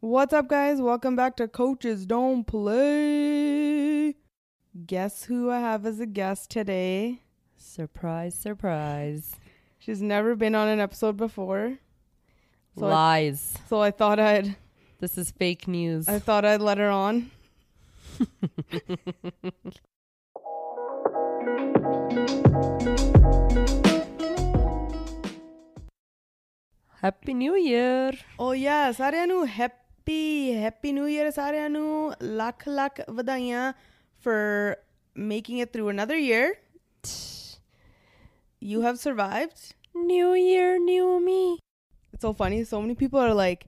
What's up, guys? Welcome back to Coaches Don't Play. Guess who I have as a guest today? Surprise, surprise. She's never been on an episode before. So Lies. I, so I thought I'd. This is fake news. I thought I'd let her on. Happy New Year. Oh, yes. Are you happy? happy new year ਸਾਰਿਆਂ ਨੂੰ ਲੱਖ ਲੱਖ ਵਧਾਈਆਂ for making it through another year. You have survived. New Year, new me. It's so funny. So many people are like,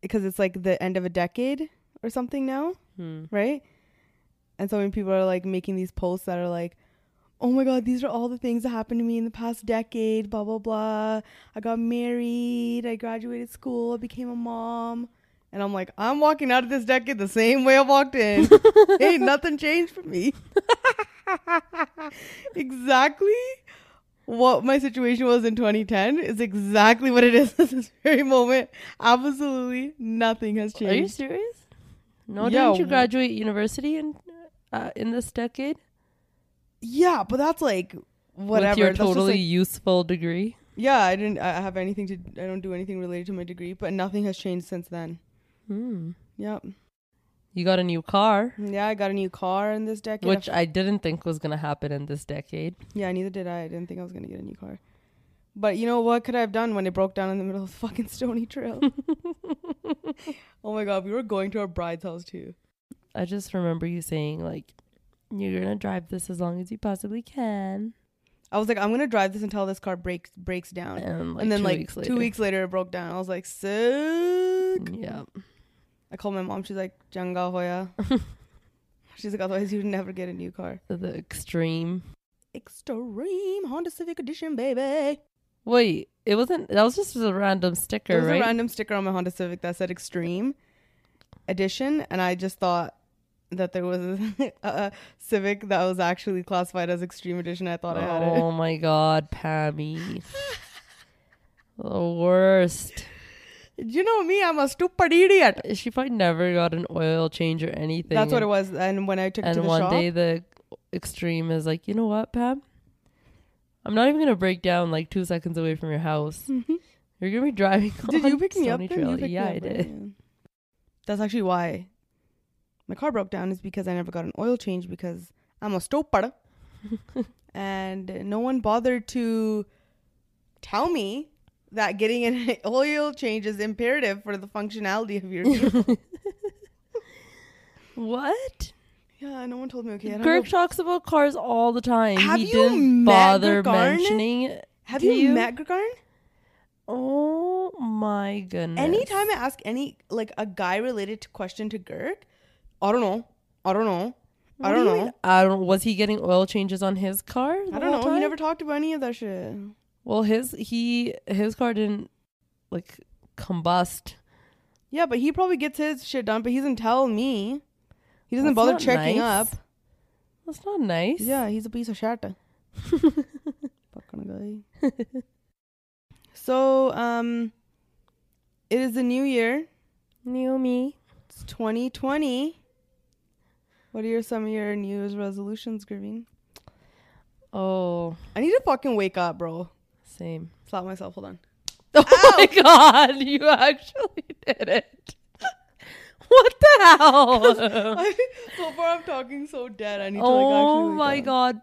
because it's like the end of a decade or something now, Hmm. right? And so many people are like making these posts that are like, oh my God, these are all the things that happened to me in the past decade, blah, blah, blah. I got married, I graduated school, I became a mom. And I'm like, I'm walking out of this decade the same way I walked in. Ain't nothing changed for me. exactly what my situation was in 2010 is exactly what it is at this very moment. Absolutely nothing has changed. Are you serious? No, didn't you graduate university in uh, in this decade Yeah, but that's like whatever. with your That's totally like- useful degree? yeah, I didn't I have anything to I don't do anything related to my degree, but nothing has changed since then. Hmm. Yep. You got a new car, Yeah, I got a new car in this decade. which I didn't think was gonna happen in this decade. yeah, neither did I. I didn't think I was gonna get a new car. But you know what could I have done when it broke down in the middle of the fucking Stoney Trail? oh my god, we were going to our bride's house too. I just remember you saying like, "You're gonna drive this as long as you possibly can," I was like, I'm gonna drive this until this car breaks breaks down. and, like, and then two like weeks two weeks later it broke down. I was like, sick. Yeah. I called my mom. She's like, Janga hoya. She's like, otherwise you'd never get a new car. The extreme. Extreme Honda Civic Edition, baby. Wait, it wasn't. That was just a random sticker, There was right? a random sticker on my Honda Civic that said Extreme Edition, and I just thought that there was a, a Civic that was actually classified as Extreme Edition. I thought I had it. oh my god, Pammy. the worst. You know me, I'm a stupid idiot. She probably never got an oil change or anything. That's what it was. And when I took And to the one shop, day the extreme is like, you know what, Pam? I'm not even gonna break down like two seconds away from your house. Mm-hmm. You're gonna be driving. did you pick me up? Stony then? You Trail." Yeah, I did. Yeah. That's actually why my car broke down. Is because I never got an oil change because I'm a stupid, and no one bothered to tell me that getting an oil change is imperative for the functionality of your vehicle. What? yeah, no one told me. Okay, I Kirk know. talks about cars all the time. Have he you didn't met bother mentioning it. Have you, you? met Gurgarn? Oh my goodness. Anytime I ask any like a guy related to question to Girk, I don't know. I don't know. I don't do know. mean? I don't. Was he getting oil changes on his car? I don't know. He never talked about any of that shit. Well, his he his car didn't like combust. Yeah, but he probably gets his shit done, but he doesn't tell me. He doesn't That's bother not checking nice. up. That's not nice. Yeah, he's a piece of shit. Fucking guy. so, um, it is the new year. New me. It's 2020. What are your some of your New Year's resolutions, Gurveen? Oh, I need to fucking wake up, bro. Same. Slap myself. Hold on. Oh my god, you actually did it. What the hell? so far, I'm talking so dead. I need to oh like actually. Oh wake my god.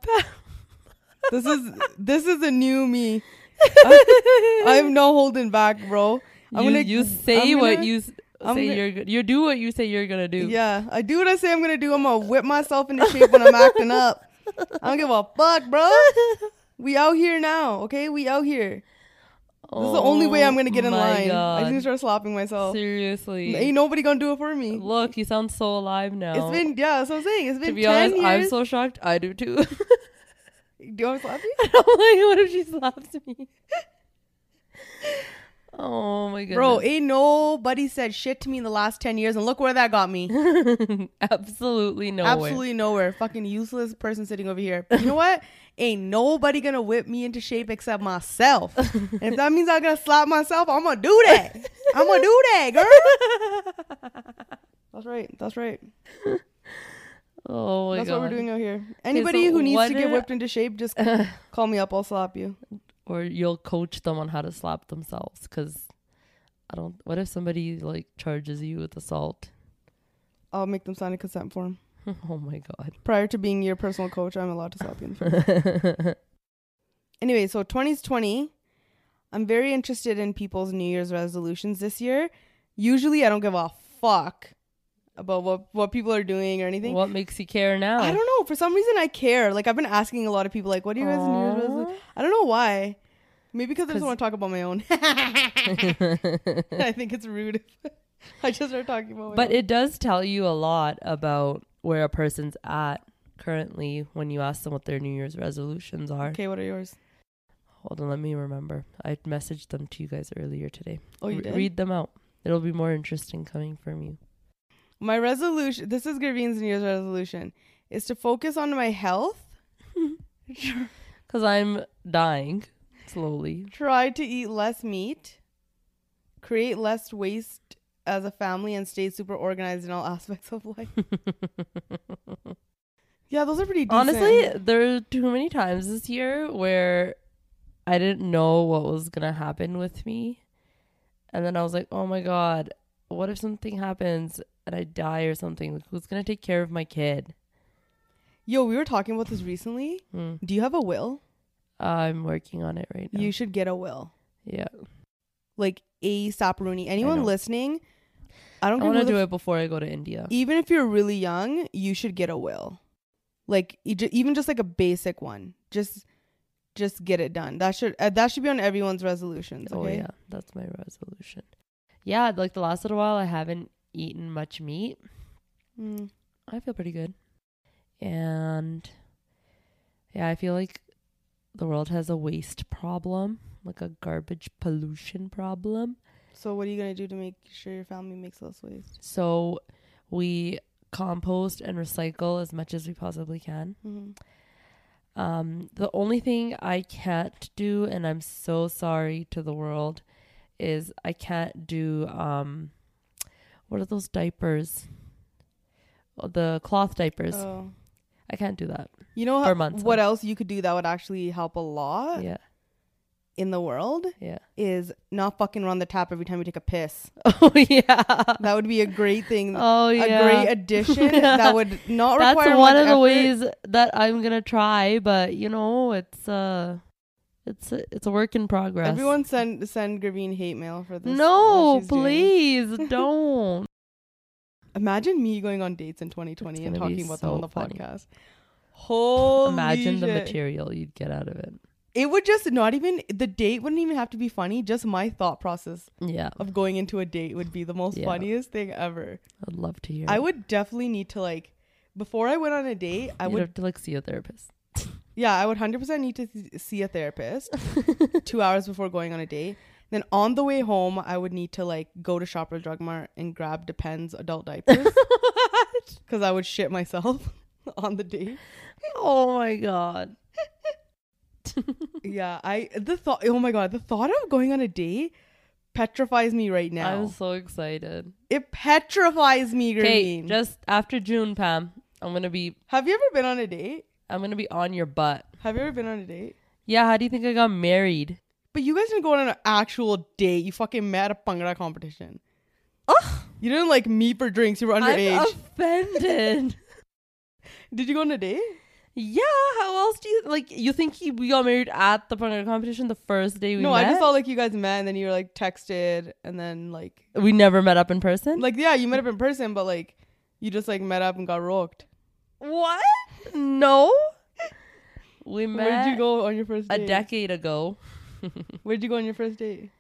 This is this is a new me. I, I have no holding back, bro. I'm you, gonna you say I'm what gonna- you s- I'm say gonna- you're good. You do what you say you're gonna do. Yeah, I do what I say I'm gonna do. I'm gonna whip myself into shape when I'm acting up. I don't give a fuck, bro. We out here now, okay? We out here. This is the only way I'm gonna get in Oh line. I God. just need to start slapping myself. Seriously. Ain't nobody gonna do it for me. Look, you sound so alive now. It's been yeah, that's what I'm saying. It's been to be ten honest, I'm so shocked. I do too. do you want to slap you? I'm like, what if she slaps me? Oh my god, Bro, ain't nobody said shit to me in the last 10 years, and look where that got me. Absolutely nowhere. Absolutely nowhere. Fucking useless person sitting over here. You know what? Ain't nobody gonna whip me into shape except myself. if that means I'm gonna slap myself, I'm gonna do that. I'm gonna do that, girl. That's right. That's right. Oh my That's god. what we're doing out here. Anybody so who needs to get whipped into shape, just call me up. I'll slap you. Or you'll coach them on how to slap themselves because I don't. What if somebody like charges you with assault? I'll make them sign a consent form. oh my god. Prior to being your personal coach, I'm allowed to slap you in the face. Anyway, so 2020, I'm very interested in people's New Year's resolutions this year. Usually, I don't give a fuck about what, what people are doing or anything. what makes you care now? I don't know. For some reason, I care. Like, I've been asking a lot of people, like, what are you guys' New Year's resolutions? I don't know why. Maybe because I just want to talk about my own. I think it's rude. if I just start talking about my But own. it does tell you a lot about where a person's at currently when you ask them what their New Year's resolutions are. Okay, what are yours? Hold on, let me remember. I messaged them to you guys earlier today. Oh, you Re- did? Read them out. It'll be more interesting coming from you. My resolution, this is Gurveen's New Year's resolution, is to focus on my health. Because I'm dying slowly. Try to eat less meat, create less waste as a family, and stay super organized in all aspects of life. yeah, those are pretty decent. Honestly, there are too many times this year where I didn't know what was going to happen with me. And then I was like, oh my God, what if something happens and I die or something? Like, who's going to take care of my kid? yo, we were talking about this recently. Hmm. Do you have a will? I'm working on it right now. You should get a will, yeah. like a Rooney. Anyone listening? I don't I want to do it before I go to India. even if you're really young, you should get a will. Like even just like a basic one. Just just get it done. That should uh, that should be on everyone's resolutions, Oh, okay? yeah. That's my resolution. Yeah, like the last little while, I haven't eaten much meat. Mm. I feel pretty good. And yeah, I feel like the world has a waste problem, like a garbage pollution problem. So what are you going to do to make sure your family makes less waste? So we compost and recycle as much as we possibly can. Mm-hmm. Um, the only thing I can't do, and I'm so sorry to the world, is I can't do um, what are those diapers? The cloth diapers. Oh. I can't do that. You know how, months, what else you could do that would actually help a lot Yeah, in the world yeah. is not fucking run the tap every time you take a piss. Oh yeah. That would be a great thing. Oh yeah. a great addition that would not That's require one much of the ways that I'm gonna try, but you know, it's uh, it's a, it's a work in progress. Everyone send send Gurveen hate mail for this. no, doing. please don't. Imagine me going on dates in 2020 and talking about that so on the funny. podcast. Holy Imagine the material you'd get out of it. It would just not even the date wouldn't even have to be funny. Just my thought process Yeah, of going into a date would be the most Yeah. funniest thing ever. I'd love to hear. I it. would definitely need to like before I went on a date. I You'd would have to like see a therapist. yeah, I would hundred percent need to th- see a therapist two hours before going on a date. Then on the way home, I would need to like go to Shoppers Drug Mart and grab Depends adult diapers because I would shit myself on the date. oh my god. Yeah, I the thought. Oh my god, the thought of going on a date petrifies me right now. I'm so excited. it petrifies me, Okay, just after June, Pam, I'm gonna be Have you ever been on a date? I'm gonna be on your butt. Have you ever been on a date? Yeah, how do you think I got married? But you guys didn't go on an actual date. You fucking met at a Bhangra competition. Ugh. You didn't like meet for drinks. You were underage. I'm offended. Did you go on a date? Yeah, how else do you like? You think he, we got married at the Bhangra competition the first day we no, met? I just thought like you guys met and then you were like texted and then like we never met up in person. like yeah, you met up in person, but like you just like met up and got rocked. what? No. We met Where did you go on your first a decade ago. Where'd you go on your first date?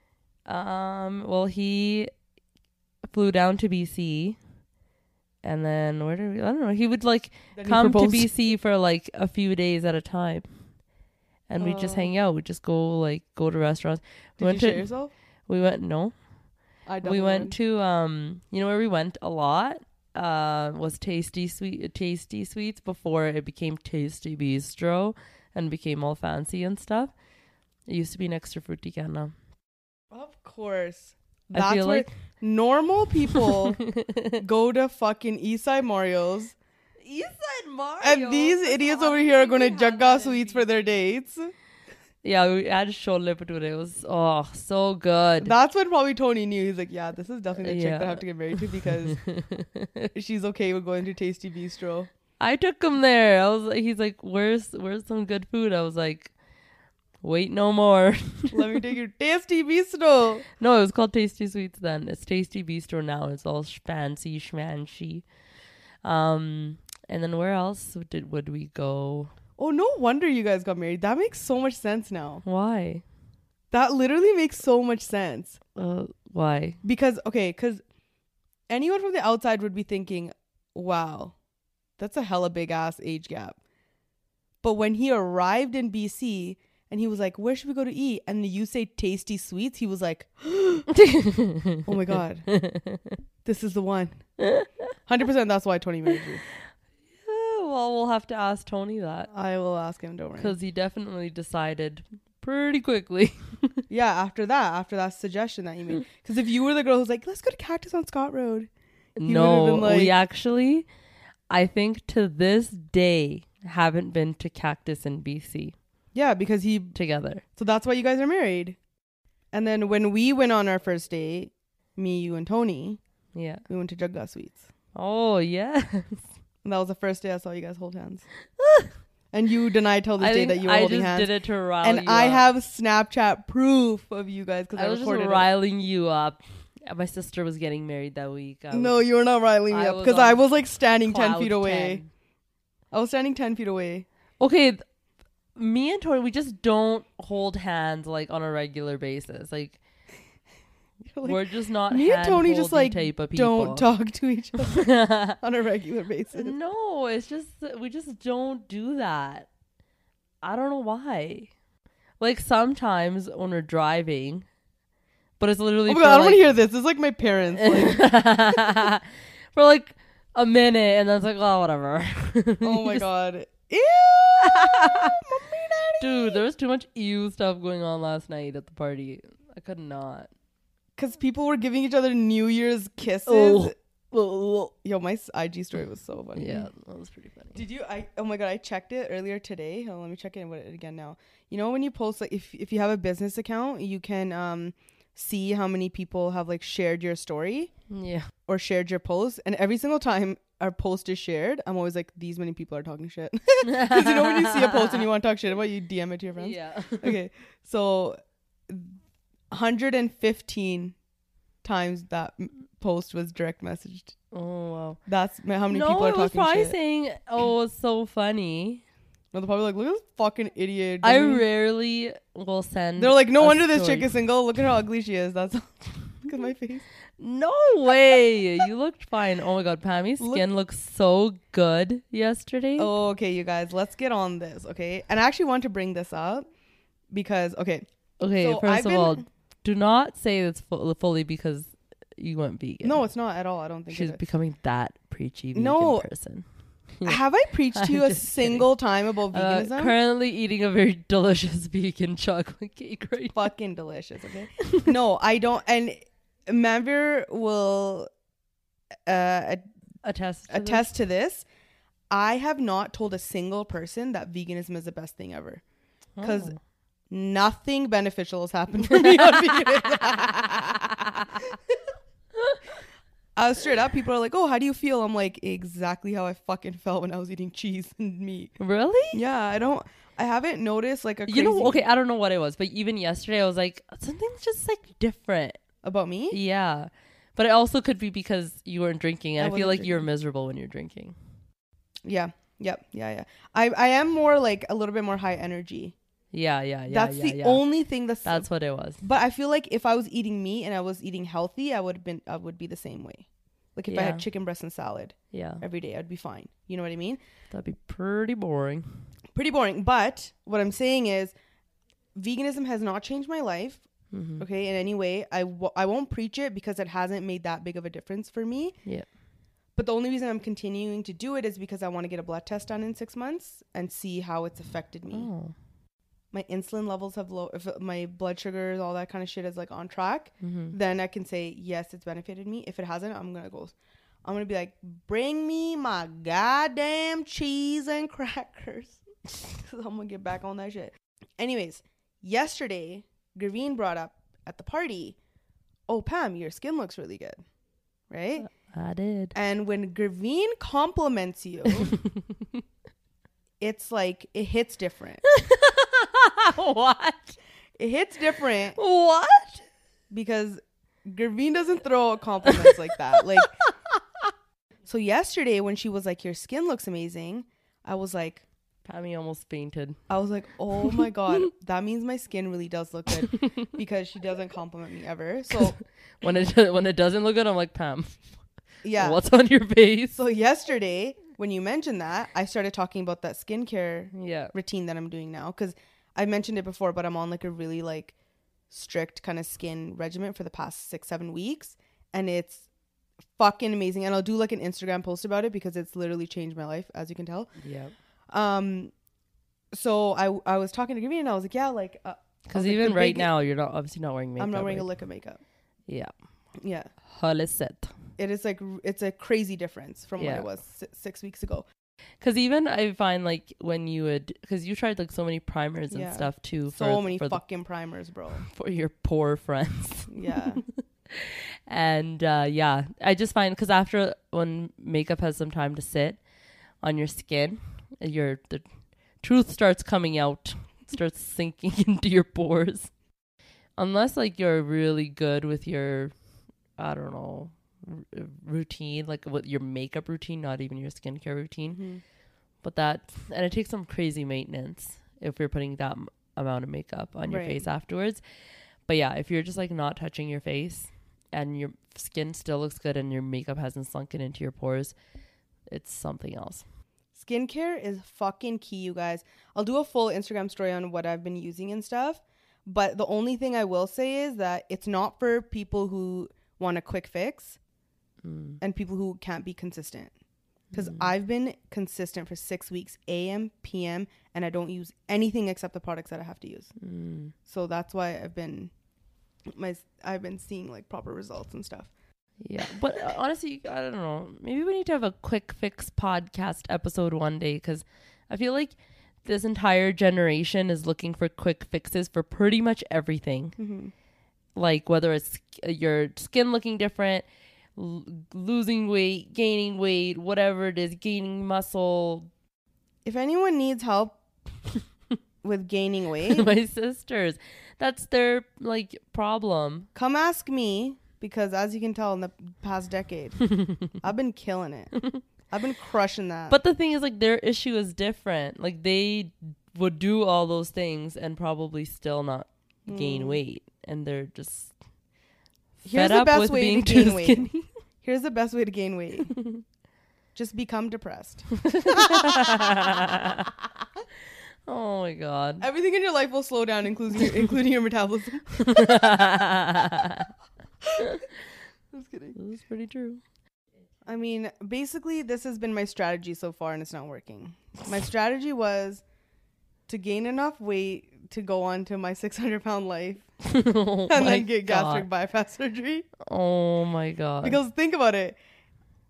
Um. Well, he flew down to BC, and then where did we? I don't know. He would like Then come to. BC for like a few days at a time, and we'd just Oh. hang out. We'd just go like go to restaurants. Did went you to- yourself? We went no. I don't we went to um you know where we went a lot? Uh was Tasty Sweet Tasty Sweets before it became Tasty Bistro and became all fancy and stuff. It used to be next to Fruiticana. Of course. I That's feel where like normal people go to fucking Eastside Mario's. Eastside Mario. And these idiots over here are going to Jagga Sweets for their dates. Yeah, we had shoulder today. It was oh so good. That's when probably Tony knew. He's like, yeah, this is definitely the chick that I have to get married to because she's okay with going to Tasty Bistro. I took him there. I was like, he's like, "Where's where's some good food?" I was like, "Wait, no more." Let me take you to Tasty Bistro. no, it was called Tasty Sweets then. It's Tasty Bistro now. It's all fancy schmancy. Um, and then where else did would we go? Oh, no wonder you guys got married. That makes so much sense now. Why? That literally makes so much sense. Uh, why? Because, okay, because anyone from the outside would be thinking, wow, that's a hella big ass age gap. But when he arrived in BC and he was like, where should we go to eat? And you say tasty sweets, he was like, oh my God, this is the one. 100% that's why Tony married you. well, we'll have to ask Tony that I will ask him, don't worry. because he definitely decided pretty quickly. Yeah, after that, after that suggestion that you made. Because if you were the girl who's like, let's go to Cactus on Scott Road. no, been like- we actually, I think to this day haven't been to Cactus in BC Yeah, because he together. So that's why you guys are married. And then when we went on our first date, me, you, and Tony, Yeah. we went to Jagga Sweets. Oh yes. And that was the first day I saw you guys hold hands. and you denied till this I day that you were I holding just did it to rile and you I up. have Snapchat proof of you guys because I, I was just recorded it. riling you up. My sister was getting married that week. I was No, you were not riling me I up because I was like standing 10 feet away. 10. I was standing 10 feet away. Okay, me and Tori, we just don't hold hands like on a regular basis. Like, Like, we're just not. me and Tony just like don't talk to each other on a regular basis. no, it's just we just don't do that. I don't know why. Like sometimes when we're driving, but it's literally Oh god, I don't want to hear this. It's like my parents. Like, for like a minute, and then it's like, oh, whatever. oh my Just- god. Ew! Dude, there was too much ew stuff going on last night at the party. I could not. Because people were giving each other New Year's kisses. Oh. Yo, my IG story was so funny. Yeah, that was pretty funny. Did you? I oh my god, I checked it earlier today. On, let me check it again now. You know when you post like if if you have a business account, you can um see how many people have like shared your story Yeah. or shared your post, and every single time our post is shared, I'm always like these many people are talking shit. Because you know when you see a post and you want to talk shit about, you DM it to your friends. Yeah. okay, so 115 times that post was direct messaged. Oh wow. That's how many no, people are it was talking probably shit. saying, "Oh, it's so funny." No, they're probably like, look at this fucking idiot. I Doesn't rarely will send. They're like, no a wonder this story. chick is single. Look at how ugly she is. That's look at my face. No way. you looked fine. Oh my god, Pammy's Look- skin looks so good yesterday. Oh, okay, you guys, let's get on this, okay? And I actually want to bring this up because, okay, okay, so 1st I've of been- all, do not say it's fu- fully because you went vegan. no, it's not at all. I don't think she's is. becoming that preachy vegan No. person. Have I preached to you a just kidding. single time about veganism? Uh, veganism? currently eating a very delicious vegan chocolate cake right now. Fucking delicious, okay? no, I don't. And Manvir will uh, Attest. To this? attest to this. I have not told a single person that veganism is the best thing ever. 'cause- Oh. Nothing beneficial has happened for me on veganism. Uh, straight up, people are like, "Oh, how do you feel?" I'm like, exactly how I fucking felt when I was eating cheese and meat. really? Yeah, I don't, I haven't noticed like a crazy You know, okay, I don't know what it was, but even yesterday I was like, something's just like different. about me. Yeah. But it also could be because you weren't drinking. I And I, feel wasn't like you're miserable when you're drinking. Yeah, yep, yeah, yeah. I, I am more like a little bit more high energy. Yeah, yeah, yeah. that's yeah, the yeah. only thing that's. That's what it was. but I feel like if I was eating meat and I was eating healthy, I would have been, I would be the same way. Like if I had chicken breast and salad Yeah. every day, I'd be fine. You know what I mean? That'd be pretty boring. pretty boring. But what I'm saying is, veganism has not changed my life. Mhm. okay, in any way, I w- I won't preach it because it hasn't made that big of a difference for me. Yeah. But the only reason I'm continuing to do it is because I want to get a blood test done in six months and see how it's affected me. Oh. My insulin levels have low. If my blood sugars, all that kind of shit is like on track, Mm-hmm. then I can say yes, it's benefited me. If it hasn't, I'm gonna go. I'm gonna be like, bring me my goddamn cheese and crackers I'm gonna get back on that shit. Anyways, yesterday, Gurveen brought up at the party, "Oh Pam, your skin looks really good, right?" I did. And when Gurveen compliments you, it's like it hits different. what? It hits different What? because Gurveen doesn't throw compliments like that. Like, so yesterday when she was like, "Your skin looks amazing," I was like, Pammy almost fainted. I was like, "Oh my god, that means my skin really does look good," because she doesn't compliment me ever. So When it when it doesn't look good, I'm like Pam. yeah. What's on your face? So yesterday when you mentioned that, I started talking about that skincare yeah. routine that I'm doing now because I mentioned it before, but I'm on like a really like strict kind of skin regimen for the past six seven weeks, and it's fucking amazing. And I'll do like an Instagram post about it because it's literally changed my life, as you can tell. Yeah. Um, so I I was talking to Gavin and I was like, yeah, like uh, Because like, even right big- now, you're not obviously not wearing makeup. I'm not wearing a lick of makeup. Yeah. Yeah, Holiset. it is like it's a crazy difference from Yeah. what it was si- six weeks ago. Because even I find like when you would, because you tried like so many primers and Yeah. stuff too. So many for, the- fucking primers, bro. for your poor friends. Yeah. and uh, yeah, I just find because after when makeup has some time to sit on your skin, your the truth starts coming out, starts sinking into your pores. Unless like you're really good with your, I don't know, r- routine, like with your makeup routine, not even your skincare routine. Mhm. But that and it takes some crazy maintenance if you're putting that m- amount of makeup on your Right. face afterwards. But yeah, if you're just like not touching your face and your skin still looks good and your makeup hasn't sunken into your pores, it's something else. Skincare is fucking key, you guys. I'll do a full Instagram story on what I've been using and stuff. But the only thing I will say is that it's not for people who want a quick fix Mm. and people who can't be consistent. Because Mm. I've been consistent for six weeks, AM, PM, and I don't use anything except the products that I have to use. Mm. So that's why I've been my I've been seeing like proper results and stuff. Yeah, but uh, honestly, I don't know. Maybe we need to have a quick fix podcast episode one day because I feel like this entire generation is looking for quick fixes for pretty much everything. Mm-hmm. like whether it's uh, your skin looking different, l- losing weight, gaining weight, whatever it is, gaining muscle. If anyone needs help with gaining weight, My sisters, that's their like problem. come ask me because as you can tell in the past decade, I've been killing it. I've been crushing that. But the thing is, like, their issue is different. Like, they would do all those things and probably still not gain Mm. weight, and they're just Here's fed the up best with way being to too gain weight. skinny. Here's the best way to gain weight. Just become depressed. oh my god. Everything in your life will slow down, including your, including your metabolism. Just kidding. This is pretty true. I mean, basically, this has been my strategy so far, and it's not working. My strategy was to gain enough weight to go on to my 600 pound life oh and then get gastric God. bypass surgery. Oh my god. Because think about it.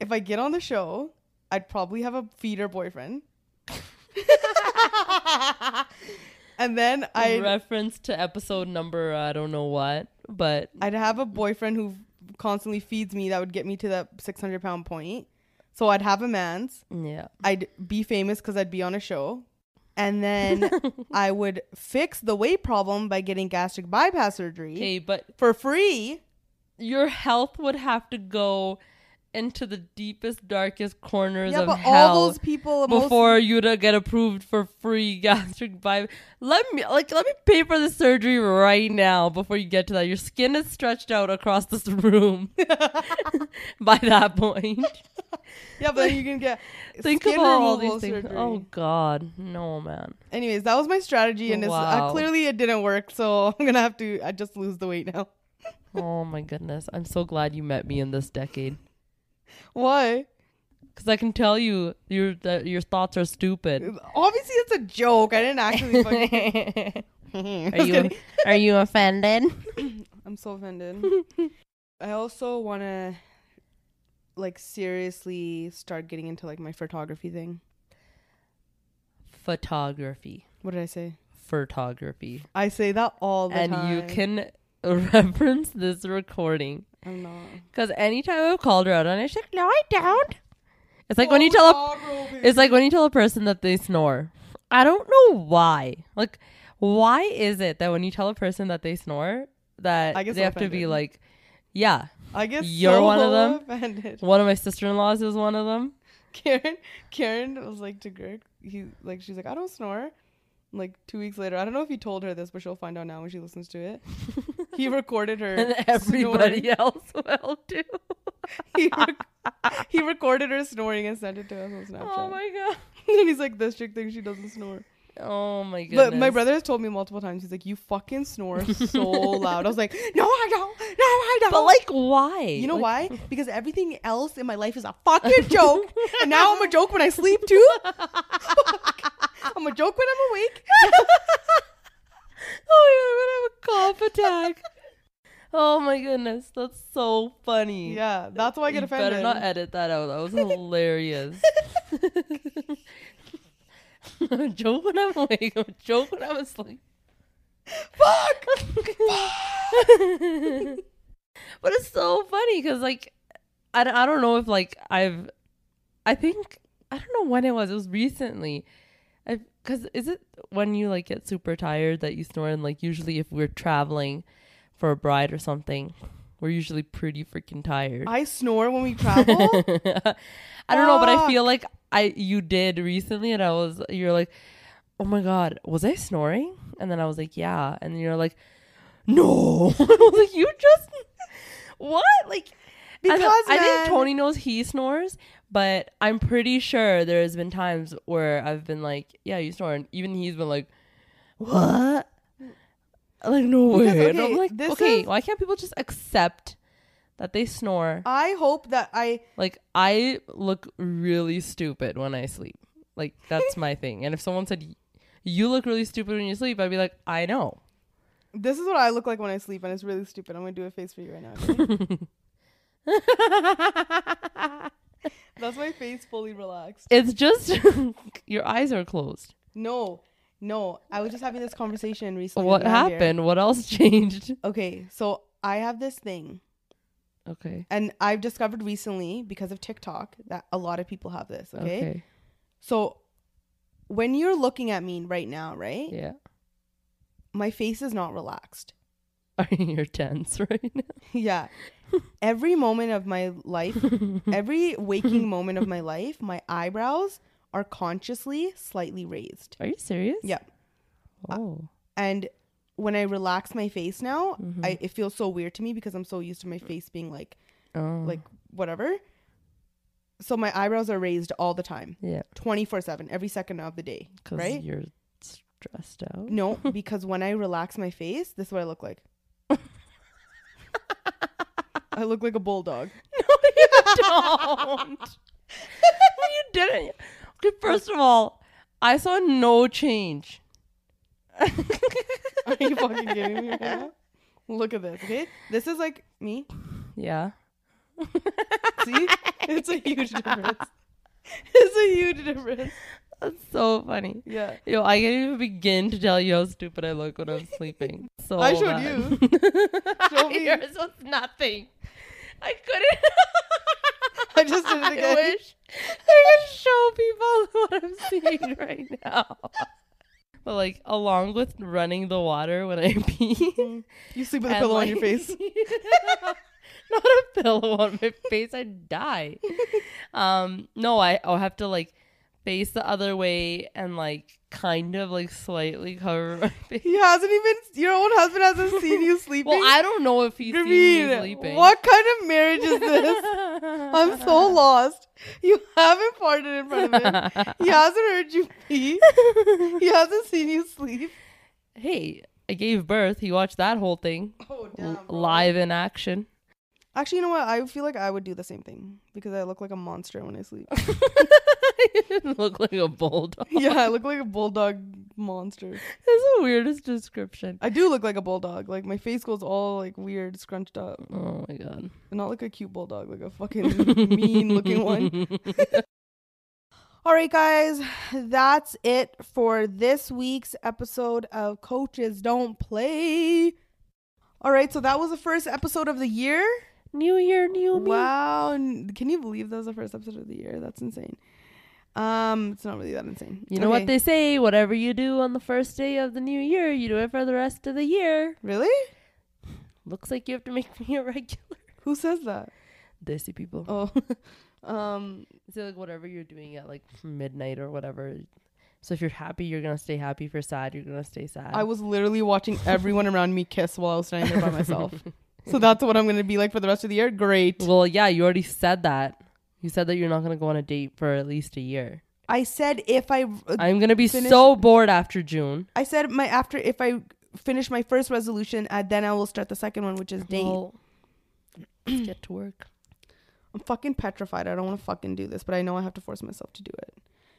If I get on the show, I'd probably have a feeder boyfriend. and then I'd, reference to episode number uh, I don't know what, but I'd have a boyfriend who constantly feeds me that would get me to that 600 pound point. So I'd have a man's. yeah. I'd be famous because I'd be on a show. And then I would fix the weight problem by getting gastric bypass surgery Okay, but for free. your health would have to go into the deepest, darkest corners Yeah, of but hell all those people most- before you to get approved for free gastric bypass. Let me like let me pay for the surgery right now before you get to that. Your skin is stretched out across this room by that point. Yeah, but you can get Think about all these things. surgery. Oh God, no, man. Anyways, that was my strategy, and it's, uh, clearly it didn't work. So I'm gonna have to. I just lose the weight now. Oh my goodness. I'm so glad you met me in this decade. Why? Because I can tell you, your that your thoughts are stupid. Obviously, it's a joke. I didn't actually. Fucking... are you are you offended? I'm so offended. I also want to like seriously start getting into like my photography thing. Photography, What did I say? photography, I say that all the and time. you can reference this recording I'm not. because anytime I've called her out on it, she's like, "No, I don't." It's like when you oh, tell a. It's like when you tell a person that they snore. I don't know why. Like, why is it that when you tell a person that they snore, that I get they have to be like, yeah. I guess You're so one of them? Offended. One of my sister in laws is one of them. Karen, Karen was like to Greg. He like she's like I don't snore. Like two weeks later, I don't know if he told her this, but she'll find out now when she listens to it. He recorded her. And everybody snoring. else will too. He, rec- he recorded her snoring and sent it to us on Snapchat. Oh my god. and he's like, this chick thinks she doesn't snore. Oh my goodness. But my brother has told me multiple times. He's like, you fucking snore so loud. I was like, no, I don't. No, I don't. But like, why? You know Like, why? Because everything else in my life is a fucking joke. and now I'm a joke when I sleep too. I'm a joke when I'm awake. Oh, yeah, I'm gonna have a cough attack. oh my goodness, that's so funny. Yeah, that's why I get you offended. better not edit that out. That was hilarious. I'm a joke when I'm awake. I'm a joke when I'm asleep. Fuck! but it's so funny because, like, I, don't- I don't know if, like, I've, I think, I don't know when it was. It was recently. Because is it when you, like, get super tired that you snore? And, like, usually if we're traveling for a bride or something, we're usually pretty freaking tired. I snore when we travel. I don't know, but I feel like I you did recently, and I was you're like, oh my god, was I snoring? And then I was like, yeah, and you're like, no, I was like, you just what? Like Because I, I think Tony knows he snores, but I'm pretty sure there's been times where I've been like, yeah, you snore, and even he's been like, what? Like no Because, way, and I'm like, this okay, is- why can't people just accept that they snore? I hope that I. Like I look really stupid when I sleep. Like that's my thing. And if someone said you look really stupid when you sleep, I'd be like, I know. This is what I look like when I sleep, and it's really stupid. I'm gonna do a face for you right now. okay? That's my face fully relaxed. it's just your eyes are closed. No, no. I was just having this conversation recently. what Matt here. happened? What else changed? Okay, so I have this thing, Okay. and I've discovered recently because of TikTok that a lot of people have this. Okay, Okay. so when you're looking at me right now, right, Yeah. my face is not relaxed. Are You're tense right now. yeah, every moment of my life, every waking moment of my life, my eyebrows are consciously slightly raised. Are you serious? Yeah. Oh. And when I relax my face now, Mhm. I it feels so weird to me because I'm so used to my face being like oh. like whatever. So my eyebrows are raised all the time, yeah, 24/7, every second of the day, because right? you're stressed out. No, because when I relax my face, this is what I look like. I look like a bulldog. No, you don't. you didn't. Okay, first of all, I saw no change. Are you fucking kidding me right now? Look at this, okay? This is like me. Yeah. See? It's a huge difference. It's a huge difference. That's so funny. Yeah. Yo, I can't even begin to tell you how stupid I look when I'm sleeping. So I showed bad. you. Show me. Yours was nothing. I couldn't. I just did it I again. wish I could show people what I'm seeing right now. But like, along with running the water when I pee, You sleep with a pillow on your face. Not a pillow on my face. I'd die. um, no, I I'll have to like face the other way and like kind of like slightly cover my face. He hasn't even. Your own husband hasn't seen you sleeping. Well, I don't know if he's seen Gurveen, sleeping. what kind of marriage is this? I'm so lost. You haven't farted in front of him. He hasn't heard you pee. He hasn't seen you sleep. hey, I gave birth. He watched that whole thing Oh, l- live in action. Actually, you know what? I feel like I would do the same thing because I look like a monster when I sleep. you Look like a bulldog. yeah, I look like a bulldog monster. That's the weirdest description. I do look like a bulldog. Like my face goes all like weird, scrunched up. Oh my god. Not like a cute bulldog, like a fucking mean looking one. All right, guys, that's it for this week's episode of Coaches Don't Play. All right, so that was the first episode of the year. New year, new me. Wow, can you believe that was the first episode of the year? That's insane. Um, it's not really that insane. You know what they say? Whatever you do on the first day of the new year, you do it for the rest of the year. really? Looks like you have to make me a regular. Who says that? Desi people. Oh, um, So like whatever you're doing at like midnight or whatever. So if you're happy, you're gonna stay happy. If you're sad, you're gonna stay sad. I was literally watching everyone around me kiss while I was standing there by myself. so that's what I'm gonna be like for the rest of the year. Great. well, yeah, you already said that. You said that you're not gonna go on a date for at least a year. I said if I, uh, I'm gonna be finish- so bored after June. I said my after if I finish my first resolution, uh, then I will start the second one, which is date. Well, let's get to work. I'm fucking petrified. I don't want to fucking do this, but I know I have to force myself to do it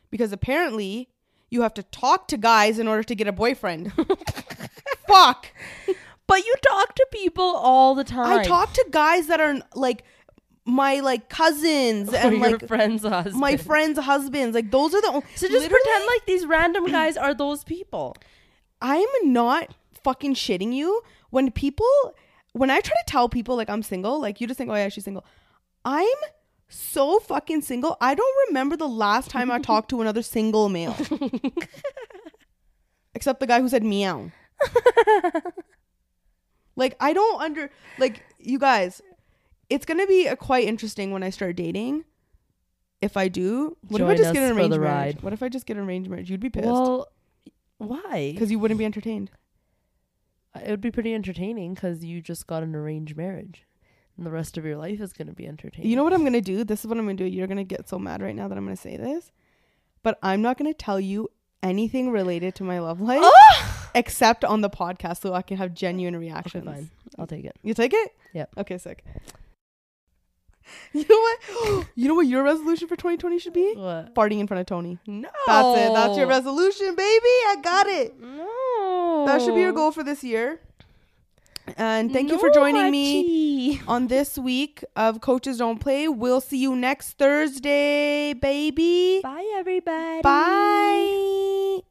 because apparently you have to talk to guys in order to get a boyfriend. Fuck. But you talk to people all the time. I talk to guys that are like my like cousins Or and your like friend's husband. my friends' husbands. Like those are the only. So just pretend like these random guys are those people. I'm not fucking shitting you. When people, when I try to tell people like I'm single, like you just think, oh yeah, she's single. I'm so fucking single. I don't remember the last time I talked to another single male, except the guy who said meow. like I don't under like you guys. It's gonna be a quite interesting when I start dating. If I do, what if I just get an arranged marriage? What if I just get an arranged marriage? You'd be pissed Well, why? because you wouldn't be entertained. Uh, it would be pretty entertaining because you just got an arranged marriage, and the rest of your life is going to be entertaining. You know what I'm gonna do? This is what I'm gonna do. You're gonna get so mad right now that I'm gonna say this, but I'm not gonna tell you anything related to my love life ah! Except on the podcast, so I can have genuine Okay, reactions. fine. I'll take it. You take it? Yep. Okay, sick. You know what? you know what your resolution for 2020 should be? What? Farting in front of Tony. No. That's it. That's your resolution, baby. I got it. No. That should be your goal for this year. And thank you for joining me. on this week of Coaches Don't Play. We'll see you next Thursday, baby. Bye, everybody. Bye.